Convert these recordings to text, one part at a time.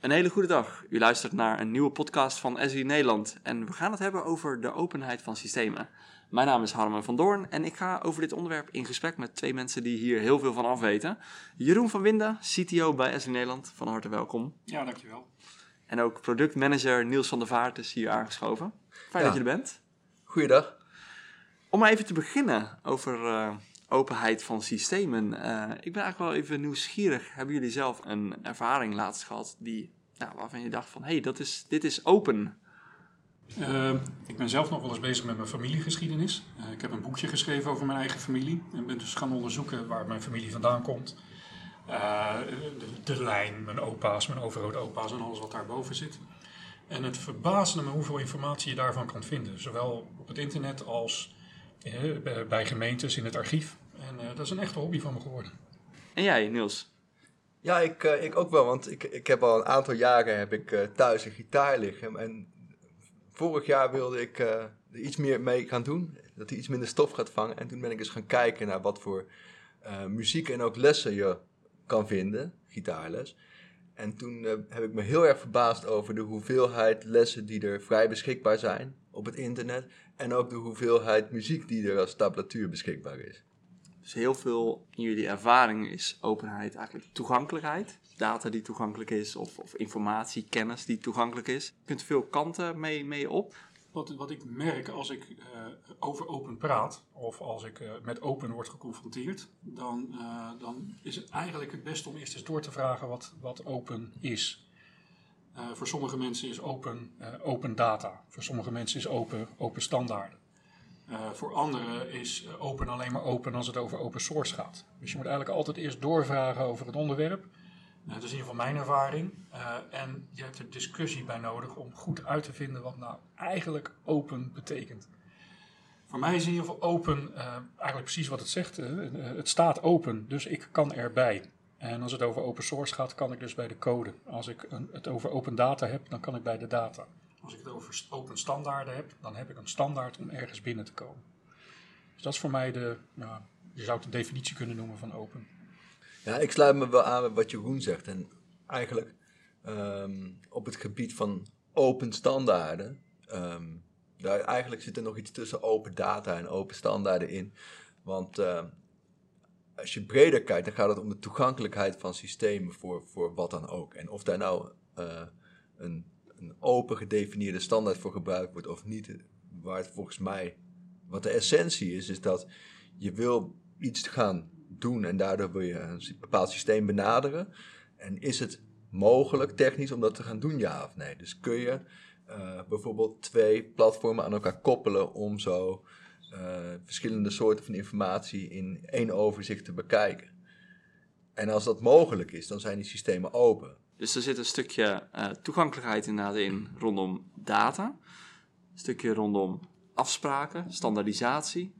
Een hele goede dag. U luistert naar een nieuwe podcast van SI Nederland en we gaan het hebben over de openheid van systemen. Mijn naam is Harmen van Doorn en ik ga over dit onderwerp in gesprek met twee mensen die hier heel veel van afweten. Jeroen van Winden, CTO bij SI Nederland, van harte welkom. Ja, dankjewel. En ook productmanager Niels van der Vaart is hier aangeschoven. Fijn Ja. dat je er bent. Goeiedag. Om even te beginnen over eh, openheid van systemen. eh, ik ben eigenlijk wel even nieuwsgierig. Hebben jullie zelf een ervaring laatst gehad die, nou, waarvan je dacht van... hé, hey, dat is, dit is open. Eh, ik ben zelf nog wel eens bezig met mijn familiegeschiedenis. Eh, ik heb een boekje geschreven over mijn eigen familie. En ben dus gaan onderzoeken waar mijn familie vandaan komt. Eh, de, de lijn, mijn opa's, mijn overgrootopa's en alles wat daarboven zit. En het verbaasde me hoeveel informatie je daarvan kan vinden. Zowel op het internet als bij- bij gemeentes in het archief. En eh, dat is een echte hobby van me geworden. En jij, Niels? Ja, ik, eh, ik ook wel, want ik, ik heb al een aantal jaren heb ik, eh, thuis een gitaar liggen. En vorig jaar wilde ik eh, er iets meer mee gaan doen, dat hij iets minder stof gaat vangen. En toen ben ik eens gaan kijken naar wat voor eh, muziek en ook lessen je kan vinden, gitaarles. En toen eh, heb ik me heel erg verbaasd over de hoeveelheid lessen die er vrij beschikbaar zijn op het internet. En ook de hoeveelheid muziek die er als tablatuur beschikbaar is. Dus heel veel in jullie ervaring is openheid eigenlijk toegankelijkheid. Data die toegankelijk is of, of informatie, kennis die toegankelijk is. Je kunt veel kanten mee, mee op. Wat, wat ik merk als ik eh, over open praat, of als ik eh, met open word geconfronteerd, dan, eh, dan is het eigenlijk het beste om eerst eens door te vragen wat, wat open is. Eh, voor sommige mensen is open eh, open data, voor sommige mensen is open open standaarden. Eh, voor anderen is open alleen maar open als het over open source gaat. Dus je moet eigenlijk altijd eerst doorvragen over het onderwerp. Eh, dat is in ieder geval mijn ervaring. En je hebt er discussie bij nodig om goed uit te vinden wat nou eigenlijk open betekent. Voor mij is in ieder geval open eigenlijk precies wat het zegt. het staat open, dus ik kan erbij. En als het over open source gaat, kan ik dus bij de code. Als ik een, het over open data heb, dan kan ik bij de data. Als ik het over open standaarden heb, dan heb ik een standaard om ergens binnen te komen. Dus dat is voor mij de, nou, je zou het een definitie kunnen noemen van open. Ja, ik sluit me wel aan met wat Jeroen zegt. En eigenlijk ehm, op het gebied van open standaarden, ehm, daar eigenlijk zit er nog iets tussen open data en open standaarden in. Want ehm, als je breder kijkt, dan gaat het om de toegankelijkheid van systemen voor, voor wat dan ook. En of daar nou eh, een, een open gedefinieerde standaard voor gebruikt wordt of niet, waar het volgens mij, wat de essentie is, is dat je wil iets gaan doen en daardoor wil je een bepaald systeem benaderen. En is het mogelijk technisch om dat te gaan doen, ja of nee? Dus kun je eh, bijvoorbeeld twee platformen aan elkaar koppelen om zo verschillende soorten van informatie in één overzicht te bekijken. En als dat mogelijk is, dan zijn die systemen open. Dus er zit een stukje eh, toegankelijkheid inderdaad in rondom data. Een stukje rondom afspraken, standaardisatie.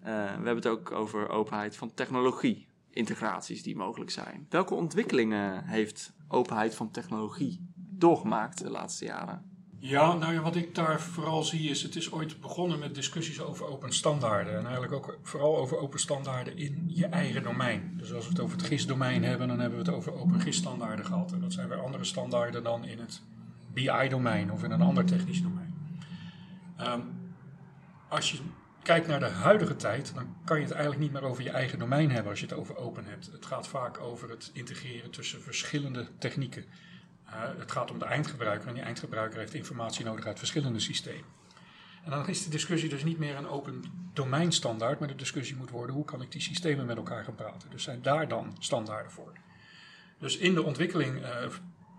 Eh, we hebben het ook over openheid van technologie, integraties die mogelijk zijn. Welke ontwikkelingen heeft openheid van technologie doorgemaakt de laatste jaren? Ja, nou ja, wat ik daar vooral zie is, het is ooit begonnen met discussies over open standaarden. En eigenlijk ook vooral over open standaarden in je eigen domein. Dus als we het over het GIS-domein hebben, dan hebben we het over open GIS-standaarden gehad. En dat zijn weer andere standaarden dan in het BI-domein of in een ander technisch domein. Ehm, als je kijkt naar de huidige tijd, dan kan je het eigenlijk niet meer over je eigen domein hebben als je het over open hebt. Het gaat vaak over het integreren tussen verschillende technieken. Uh, het gaat om de eindgebruiker en die eindgebruiker heeft informatie nodig uit verschillende systemen. En dan is de discussie dus niet meer een open domeinstandaard, maar de discussie moet worden hoe kan ik die systemen met elkaar gaan praten. Dus zijn daar dan standaarden voor. Dus in de ontwikkeling, uh,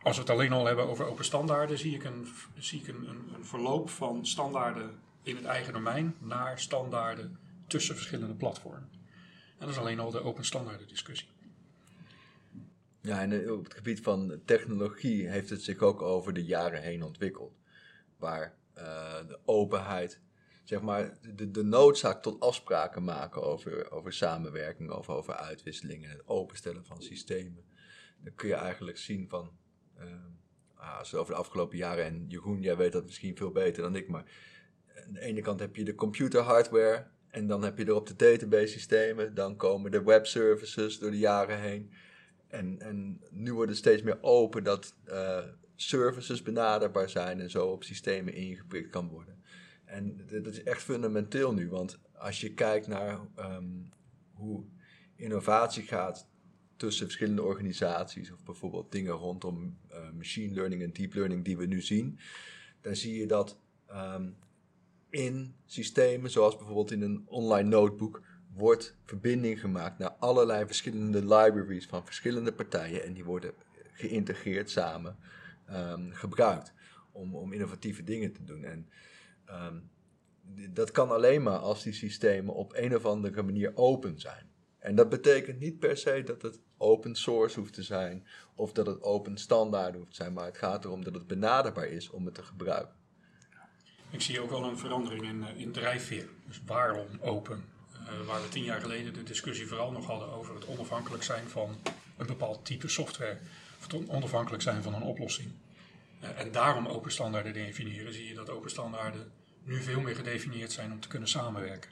als we het alleen al hebben over open standaarden, zie ik, een, zie ik een, een verloop van standaarden in het eigen domein naar standaarden tussen verschillende platformen. En dat is alleen al de open standaarden discussie. Ja, en eh, op het gebied van technologie heeft het zich ook over de jaren heen ontwikkeld. Waar uh, de openheid, zeg maar, de, de noodzaak tot afspraken maken over, over samenwerking, of over uitwisselingen, het openstellen van systemen. Dan kun je eigenlijk zien van, uh, als we over de afgelopen jaren, en Jeroen, jij weet dat misschien veel beter dan ik, maar aan de ene kant heb je de computerhardware en dan heb je erop de database systemen, dan komen de webservices door de jaren heen. En, en nu wordt het steeds meer open dat uh, services benaderbaar zijn en zo op systemen ingeprikt kan worden. En dat is echt fundamenteel nu, want als je kijkt naar ehm, hoe innovatie gaat tussen verschillende organisaties, of bijvoorbeeld dingen rondom uh, machine learning en deep learning die we nu zien, dan zie je dat ehm, in systemen, zoals bijvoorbeeld in een online notebook, wordt verbinding gemaakt naar allerlei verschillende libraries van verschillende partijen en die worden geïntegreerd samen um, gebruikt om, om innovatieve dingen te doen. En um, dat kan alleen maar als die systemen op een of andere manier open zijn. En dat betekent niet per se dat het open source hoeft te zijn of dat het open standaard hoeft te zijn, maar het gaat erom dat het benaderbaar is om het te gebruiken. Ik zie ook wel een verandering in, eh, in drijfveer. Dus waarom open? Uh, waar we tien jaar geleden de discussie vooral nog hadden over het onafhankelijk zijn van een bepaald type software. Of het onafhankelijk zijn van een oplossing. Uh, en daarom open standaarden definiëren, zie je dat open standaarden nu veel meer gedefinieerd zijn om te kunnen samenwerken.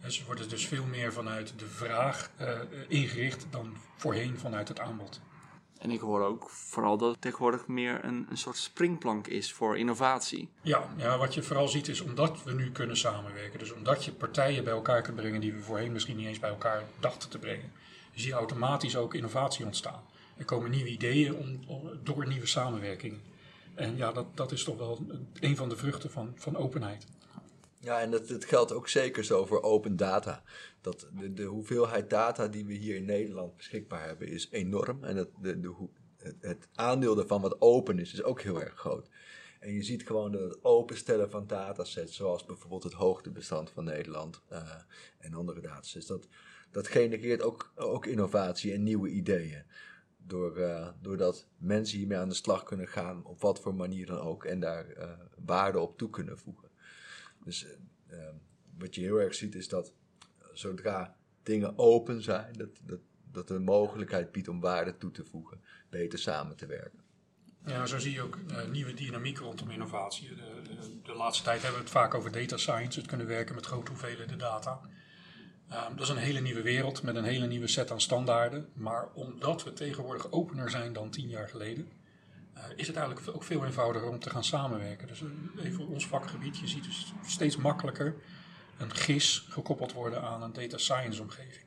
En ze worden dus veel meer vanuit de vraag ingericht dan voorheen vanuit het aanbod. En ik hoor ook vooral dat het tegenwoordig meer een, een soort springplank is voor innovatie. Ja, ja, wat je vooral ziet is omdat we nu kunnen samenwerken. Dus omdat je partijen bij elkaar kunt brengen die we voorheen misschien niet eens bij elkaar dachten te brengen. Zie je automatisch ook innovatie ontstaan. Er komen nieuwe ideeën om, door nieuwe samenwerking. En ja, dat, dat is toch wel een van de vruchten van, van openheid. Ja, en dat, dat geldt ook zeker zo voor open data. Dat de, de hoeveelheid data die we hier in Nederland beschikbaar hebben is enorm. En dat de, de, het, aandeel daarvan wat open is, is ook heel erg groot. En je ziet gewoon dat het openstellen van datasets, zoals bijvoorbeeld het hoogtebestand van Nederland uh, en andere datasets, dat, dat genereert ook, ook innovatie en nieuwe ideeën. Door, uh, doordat mensen hiermee aan de slag kunnen gaan, op wat voor manier dan ook, en daar uh, waarde op toe kunnen voegen. Dus uh, wat je heel erg ziet is dat zodra dingen open zijn, dat, dat, dat de mogelijkheid biedt om waarde toe te voegen, beter samen te werken. Ja, zo zie je ook uh, nieuwe dynamiek rondom innovatie. De, de, laatste tijd hebben we het vaak over data science, het kunnen werken met grote hoeveelheden data. Uh, dat is een hele nieuwe wereld met een hele nieuwe set aan standaarden. Maar omdat we tegenwoordig opener zijn dan tien jaar geleden, is het eigenlijk ook veel eenvoudiger om te gaan samenwerken. Dus even ons vakgebied, je ziet dus steeds makkelijker een GIS gekoppeld worden aan een data science omgeving.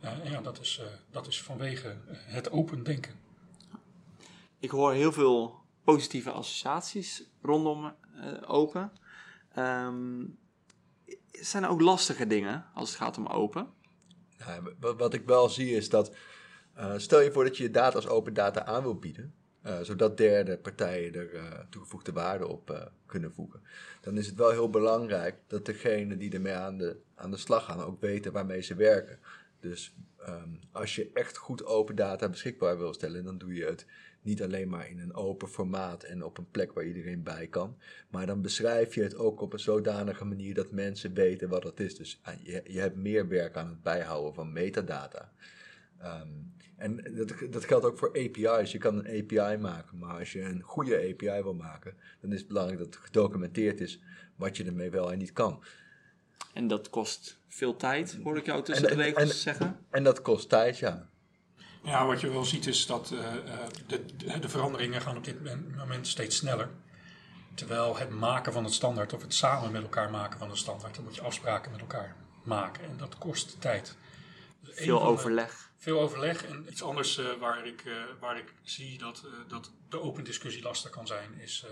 en ja, dat is, dat is vanwege het open denken. Ik hoor heel veel positieve associaties rondom open. Um, zijn er ook lastige dingen als het gaat om open? Ja, wat ik wel zie is dat, uh, stel je voor dat je je data als open data aan wil bieden, uh, zodat derde partijen er uh, toegevoegde waarde op kunnen voegen. Dan is het wel heel belangrijk dat degenen die ermee aan de, aan de slag gaan ook weten waarmee ze werken. Dus um, als je echt goed open data beschikbaar wil stellen, dan doe je het niet alleen maar in een open formaat en op een plek waar iedereen bij kan. Maar dan beschrijf je het ook op een zodanige manier dat mensen weten wat het is. Dus je, je hebt meer werk aan het bijhouden van metadata. Um, en dat, dat geldt ook voor API's. Je kan een API maken, maar als je een goede API wil maken, dan is het belangrijk dat het gedocumenteerd is wat je ermee wel en niet kan. En dat kost veel tijd, hoor ik jou tussen en, de regels en, zeggen. En dat kost tijd, ja. Ja, wat je wel ziet is dat uh, de, de, veranderingen gaan op dit moment steeds sneller. Terwijl het maken van het standaard of het samen met elkaar maken van een standaard, dan moet je afspraken met elkaar maken. En dat kost tijd. Dus veel overleg. Veel overleg. En iets anders uh, waar, ik, uh, waar ik zie dat, dat de open discussie lastig kan zijn, is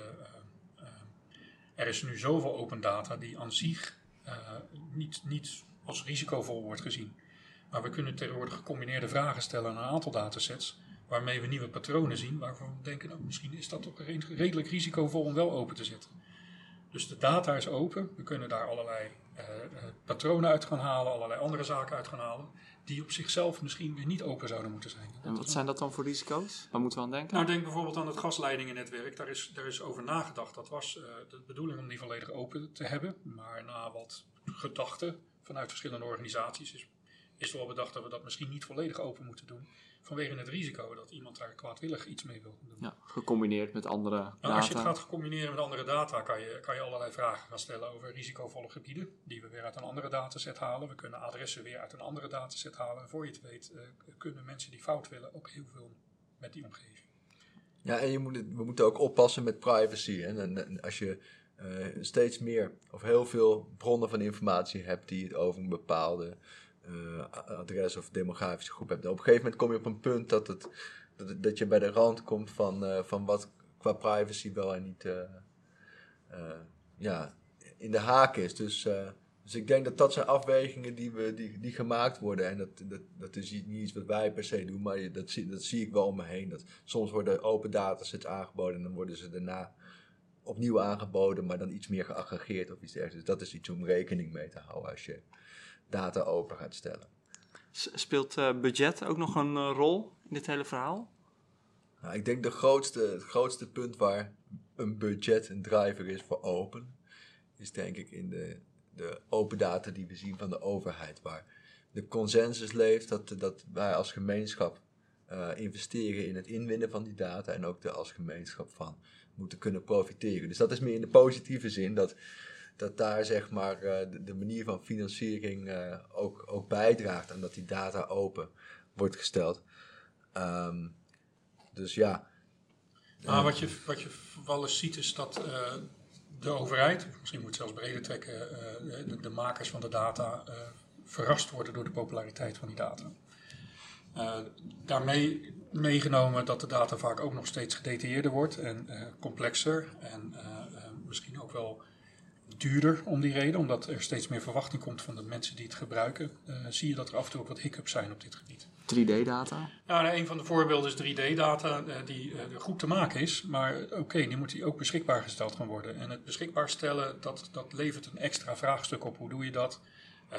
er is nu zoveel open data die aan zich niet, niet als risicovol wordt gezien. Maar we kunnen tegenwoordig gecombineerde vragen stellen aan een aantal datasets, waarmee we nieuwe patronen zien, waarvan we denken, nou, misschien is dat toch redelijk risicovol om wel open te zetten. Dus de data is open, we kunnen daar allerlei patronen uit gaan halen, allerlei andere zaken uit gaan halen, die op zichzelf misschien weer niet open zouden moeten zijn. En wat zijn dat dan voor risico's? Waar moeten we aan denken? Nou, denk bijvoorbeeld aan het gasleidingennetwerk. Daar is, daar is over nagedacht. Dat was uh, de bedoeling om die volledig open te hebben. Maar na wat gedachten vanuit verschillende organisaties is is wel bedacht dat we dat misschien niet volledig open moeten doen. Vanwege het risico dat iemand daar kwaadwillig iets mee wil doen. Ja, gecombineerd met andere nou, data. Als je het gaat combineren met andere data, kan je, kan je allerlei vragen gaan stellen over risicovolle gebieden. Die we weer uit een andere dataset halen. We kunnen adressen weer uit een andere dataset halen. En voor je het weet, uh, kunnen mensen die fout willen ook heel veel met die omgeving. Ja, en je moet, het- we moeten ook oppassen met privacy. Hè? En, en als je eh, steeds meer of heel veel bronnen van informatie hebt die het over een bepaalde eh, adres of demografische groep hebt. Op een gegeven moment kom je op een punt dat, het, dat, dat je bij de rand komt van, eh, van wat qua privacy wel en niet eh, ja, in de haak is. Dus, dus ik denk dat dat zijn afwegingen die, we, die, die gemaakt worden. En dat, dat, dat is niet iets wat wij per se doen, maar dat zie, dat zie ik wel om me heen. Dat soms worden open datasets aangeboden en dan worden ze daarna opnieuw aangeboden, maar dan iets meer geaggregeerd of iets dergelijks. Dus dat is iets om rekening mee te houden als je data open gaat stellen. Speelt eh, budget ook nog een eh, rol in dit hele verhaal? Nou, ik denk de grootste, het grootste punt waar een budget een driver is voor open, is denk ik in de, de open data die we zien van de overheid. Waar de consensus leeft dat, dat wij als gemeenschap eh, investeren in het inwinnen van die data en ook er als gemeenschap van moeten kunnen profiteren. Dus dat is meer in de positieve zin dat, dat daar zeg maar eh, de, de manier van financiering eh, ook, ook bijdraagt aan dat die data open wordt gesteld. Ehm, dus ja, Maar wat je, wat je wel eens ziet is dat eh, de overheid, misschien moet het zelfs breder trekken, de, de makers van de data verrast worden door de populariteit van die data. Daarmee meegenomen dat de data vaak ook nog steeds gedetailleerder wordt en complexer en misschien ook wel duurder om die reden, omdat er steeds meer verwachting komt van de mensen die het gebruiken, eh, zie je dat er af en toe ook wat hiccups zijn op dit gebied. 3D-data? Nou, een van de voorbeelden is 3D-data eh, die eh, goed te maken is, maar oké, die moet die ook beschikbaar gesteld gaan worden. En het beschikbaar stellen, dat, dat levert een extra vraagstuk op. Hoe doe je dat?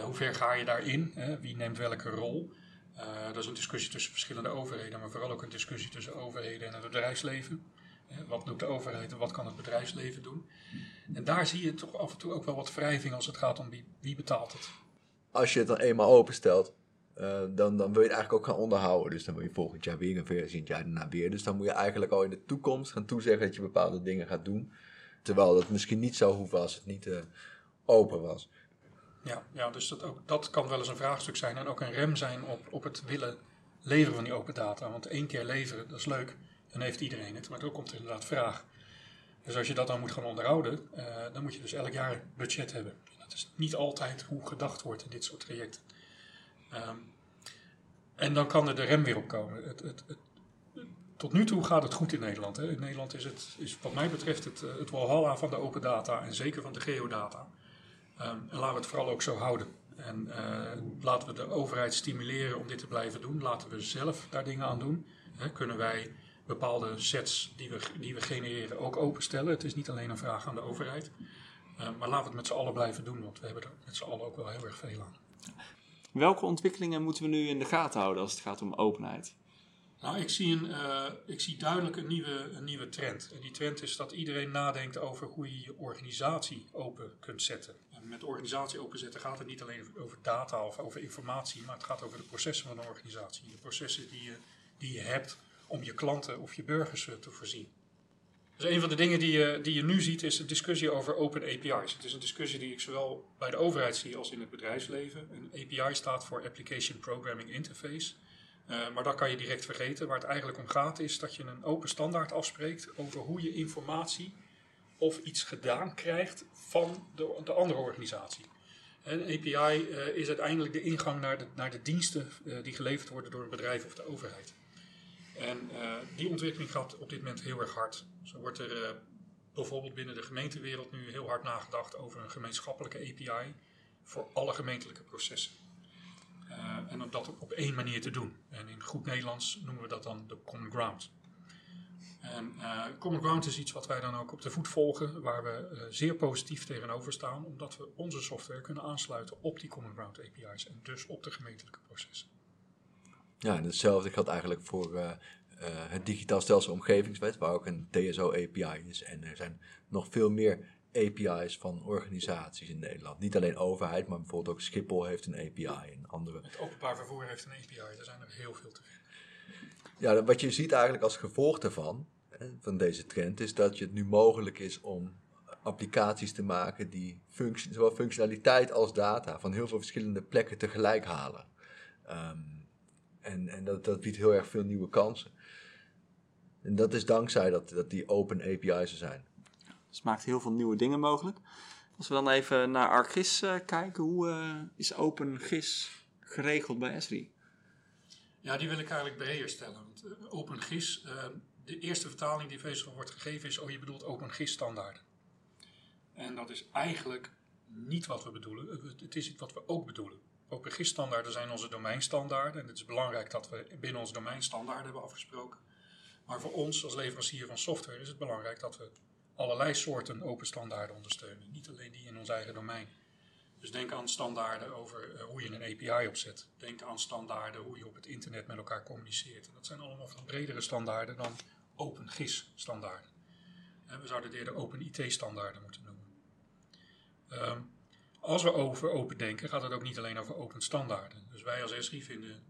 Hoe ver ga je daarin? Wie neemt welke rol? Dat is een discussie tussen verschillende overheden, maar vooral ook een discussie tussen overheden en het bedrijfsleven. Wat doet de overheid en wat kan het bedrijfsleven doen? En daar zie je toch af en toe ook wel wat wrijving als het gaat om wie, wie betaalt het. als je het dan eenmaal openstelt, eh, dan, dan wil je het eigenlijk ook gaan onderhouden. Dus dan wil je volgend jaar weer een versie, het jaar daarna weer. Dus dan moet je eigenlijk al in de toekomst gaan toezeggen dat je bepaalde dingen gaat doen. Terwijl dat misschien niet zou hoeven als het niet eh, open was. Ja, ja dus dat, ook, dat kan wel eens een vraagstuk zijn en ook een rem zijn op, op het willen leveren van die open data. Want één keer leveren, dat is leuk, dan heeft iedereen het, maar dan komt er inderdaad vraag. Dus als je dat dan moet gaan onderhouden, eh, dan moet je dus elk jaar budget hebben. Dat is niet altijd hoe gedacht wordt in dit soort trajecten. Ehm, en dan kan er de rem weer op komen. Het, het, tot nu toe gaat het goed in Nederland. Hè. In Nederland is het, is wat mij betreft, het, eh, het walhalla van de open data en zeker van de geodata. Ehm, en laten we het vooral ook zo houden. En eh, laten we de overheid stimuleren om dit te blijven doen. Laten we zelf daar dingen aan doen. Kunnen wij bepaalde sets die we, die we genereren ook openstellen? Het is niet alleen een vraag aan de overheid. Ehm, maar laten we het met z'n allen blijven doen, want we hebben er met z'n allen ook wel heel erg veel aan. Welke ontwikkelingen moeten we nu in de gaten houden als het gaat om openheid? Nou, ik zie, een, eh, ik zie duidelijk een nieuwe, een nieuwe trend. En die trend is dat iedereen nadenkt over hoe je je organisatie open kunt zetten. En met organisatie openzetten gaat het niet alleen over data of over informatie, maar het gaat over de processen van een organisatie. De processen die je, die je hebt om je klanten of je burgers eh, te voorzien. Dus een van de dingen die je, die je nu ziet is een discussie over open API's. Het is een discussie die ik zowel bij de overheid zie als in het bedrijfsleven. Een API staat voor Application Programming Interface. Uh, maar dat kan je direct vergeten. Waar het eigenlijk om gaat is dat je een open standaard afspreekt over hoe je informatie of iets gedaan krijgt van de, de andere organisatie. Een API uh, is uiteindelijk de ingang naar de, naar de diensten die geleverd worden door een bedrijf of de overheid. En uh, die ontwikkeling gaat op dit moment heel erg hard. Zo wordt er uh, bijvoorbeeld binnen de gemeentewereld nu heel hard nagedacht over een gemeenschappelijke API voor alle gemeentelijke processen. Uh, en om dat op één manier te doen. En in goed Nederlands noemen we dat dan de Common Ground. En Common Ground is iets wat wij dan ook op de voet volgen, waar we zeer positief tegenover staan, omdat we onze software kunnen aansluiten op die Common Ground API's en dus op de gemeentelijke processen. Ja, en hetzelfde geldt eigenlijk voor uh, het Digitaal Stelsel Omgevingswet, waar ook een TSO-API is. En er zijn nog veel meer API's van organisaties in Nederland. Niet alleen overheid, maar bijvoorbeeld ook Schiphol heeft een API en andere. Het openbaar vervoer heeft een API, er zijn er heel veel te vinden. Ja, wat je ziet eigenlijk als gevolg daarvan, van deze trend, is dat het nu mogelijk is om applicaties te maken die functie, zowel functionaliteit als data van heel veel verschillende plekken tegelijk halen. Um, en en dat, dat biedt heel erg veel nieuwe kansen. En dat is dankzij dat, dat die open API's er zijn. Dus het maakt heel veel nieuwe dingen mogelijk. Als we dan even naar ArcGIS uh, kijken, hoe uh, is OpenGIS geregeld bij Esri? Ja, die wil ik eigenlijk breder stellen. Want uh, OpenGIS, de eerste vertaling die veelal wordt gegeven is, oh je bedoelt OpenGIS standaard. En dat is eigenlijk niet wat we bedoelen. Het is iets wat we ook bedoelen. OpenGIS-standaarden zijn onze domeinstandaarden. En het is belangrijk dat we binnen onze domeinstandaarden hebben afgesproken. Maar voor ons als leverancier van software is het belangrijk dat we allerlei soorten open standaarden ondersteunen. Niet alleen die in ons eigen domein. Dus denk aan standaarden over uh, hoe je een API opzet. Denk aan standaarden hoe je op het internet met elkaar communiceert. En dat zijn allemaal veel bredere standaarden dan open GIS-standaarden. we zouden het eerder open IT-standaarden moeten noemen. Um, als we over open denken, gaat het ook niet alleen over open standaarden. Dus wij als ESRI vinden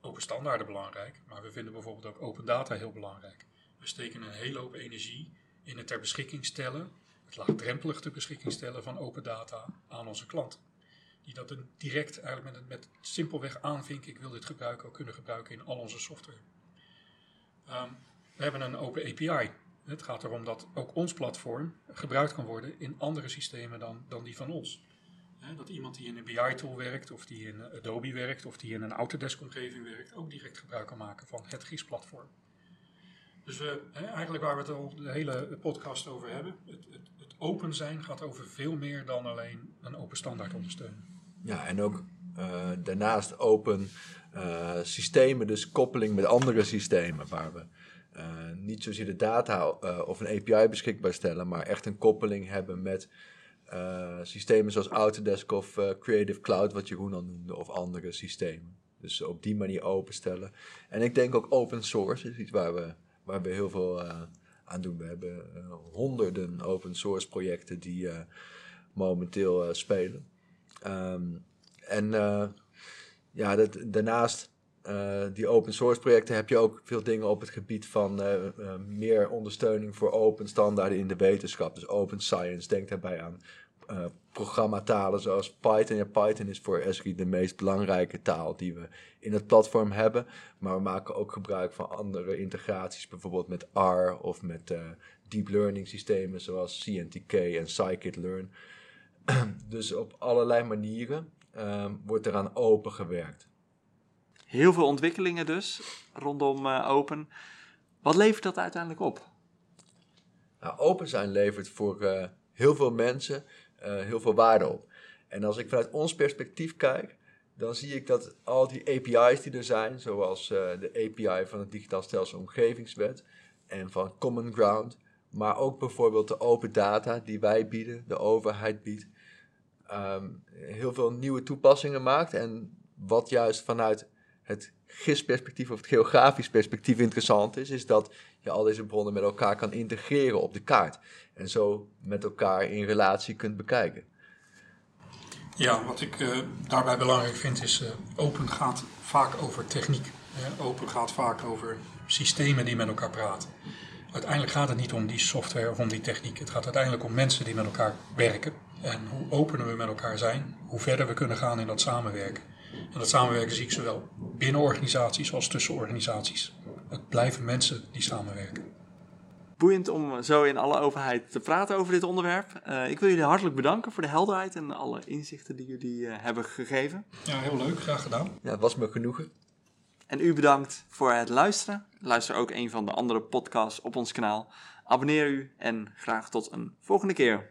open standaarden belangrijk, maar we vinden bijvoorbeeld ook open data heel belangrijk. We steken een hele hoop energie in het ter beschikking stellen, het laagdrempelig ter beschikking stellen van open data aan onze klanten. Die dat direct eigenlijk met, met simpelweg aanvinken, ik wil dit gebruiken, ook kunnen gebruiken in al onze software. Um, we hebben een open API. Het gaat erom dat ook ons platform gebruikt kan worden in andere systemen dan, dan die van ons dat iemand die in een BI-tool werkt, of die in Adobe werkt, of die in een Autodesk-omgeving werkt, ook direct gebruik kan maken van het GIS-platform. Dus we, eigenlijk waar we het al de hele podcast over hebben, het, het, open zijn gaat over veel meer dan alleen een open standaard ondersteunen. Ja, en ook uh, daarnaast open uh, systemen, dus koppeling met andere systemen, waar we uh, niet zozeer de data of een API beschikbaar stellen, maar echt een koppeling hebben met systemen zoals Autodesk of uh, Creative Cloud, wat Jeroen al noemde, of andere systemen. Dus op die manier openstellen. En ik denk ook open source is iets waar we, waar we heel veel uh, aan doen. We hebben honderden open source projecten die momenteel spelen. Um, en ja, dat, daarnaast uh, die open source projecten heb je ook veel dingen op het gebied van uh, uh, meer ondersteuning voor open standaarden in de wetenschap. Dus open science, denk daarbij aan programmatalen zoals Python. Ja, Python is voor Esri de meest belangrijke taal die we in het platform hebben. Maar we maken ook gebruik van andere integraties, bijvoorbeeld met R of met deep learning systemen zoals CNTK en scikit-learn. dus op allerlei manieren wordt eraan open gewerkt. Heel veel ontwikkelingen dus rondom uh, open. Wat levert dat uiteindelijk op? Nou, open zijn levert voor uh, heel veel mensen uh, heel veel waarde op. En als ik vanuit ons perspectief kijk, dan zie ik dat al die API's die er zijn, zoals de API van het Digitaal Stelsel Omgevingswet en van Common Ground, maar ook bijvoorbeeld de open data die wij bieden, de overheid biedt, um, heel veel nieuwe toepassingen maakt. En wat juist vanuit het GIS-perspectief of het geografisch perspectief interessant is, is dat je al deze bronnen met elkaar kan integreren op de kaart. En zo met elkaar in relatie kunt bekijken. Ja, wat ik uh, daarbij belangrijk vind is, uh, open gaat vaak over techniek. Uh, open gaat vaak over systemen die met elkaar praten. Uiteindelijk gaat het niet om die software of om die techniek. Het gaat uiteindelijk om mensen die met elkaar werken. En hoe opener we met elkaar zijn, hoe verder we kunnen gaan in dat samenwerken. En dat samenwerken zie ik zowel binnen organisaties als tussen organisaties. Het blijven mensen die samenwerken. Boeiend om zo in alle openheid te praten over dit onderwerp. Uh, ik wil jullie hartelijk bedanken voor de helderheid en alle inzichten die jullie uh, hebben gegeven. Ja, heel leuk. Graag gedaan. Ja, het was me genoegen. En u bedankt voor het luisteren. Luister ook een van de andere podcasts op ons kanaal. Abonneer u en graag tot een volgende keer.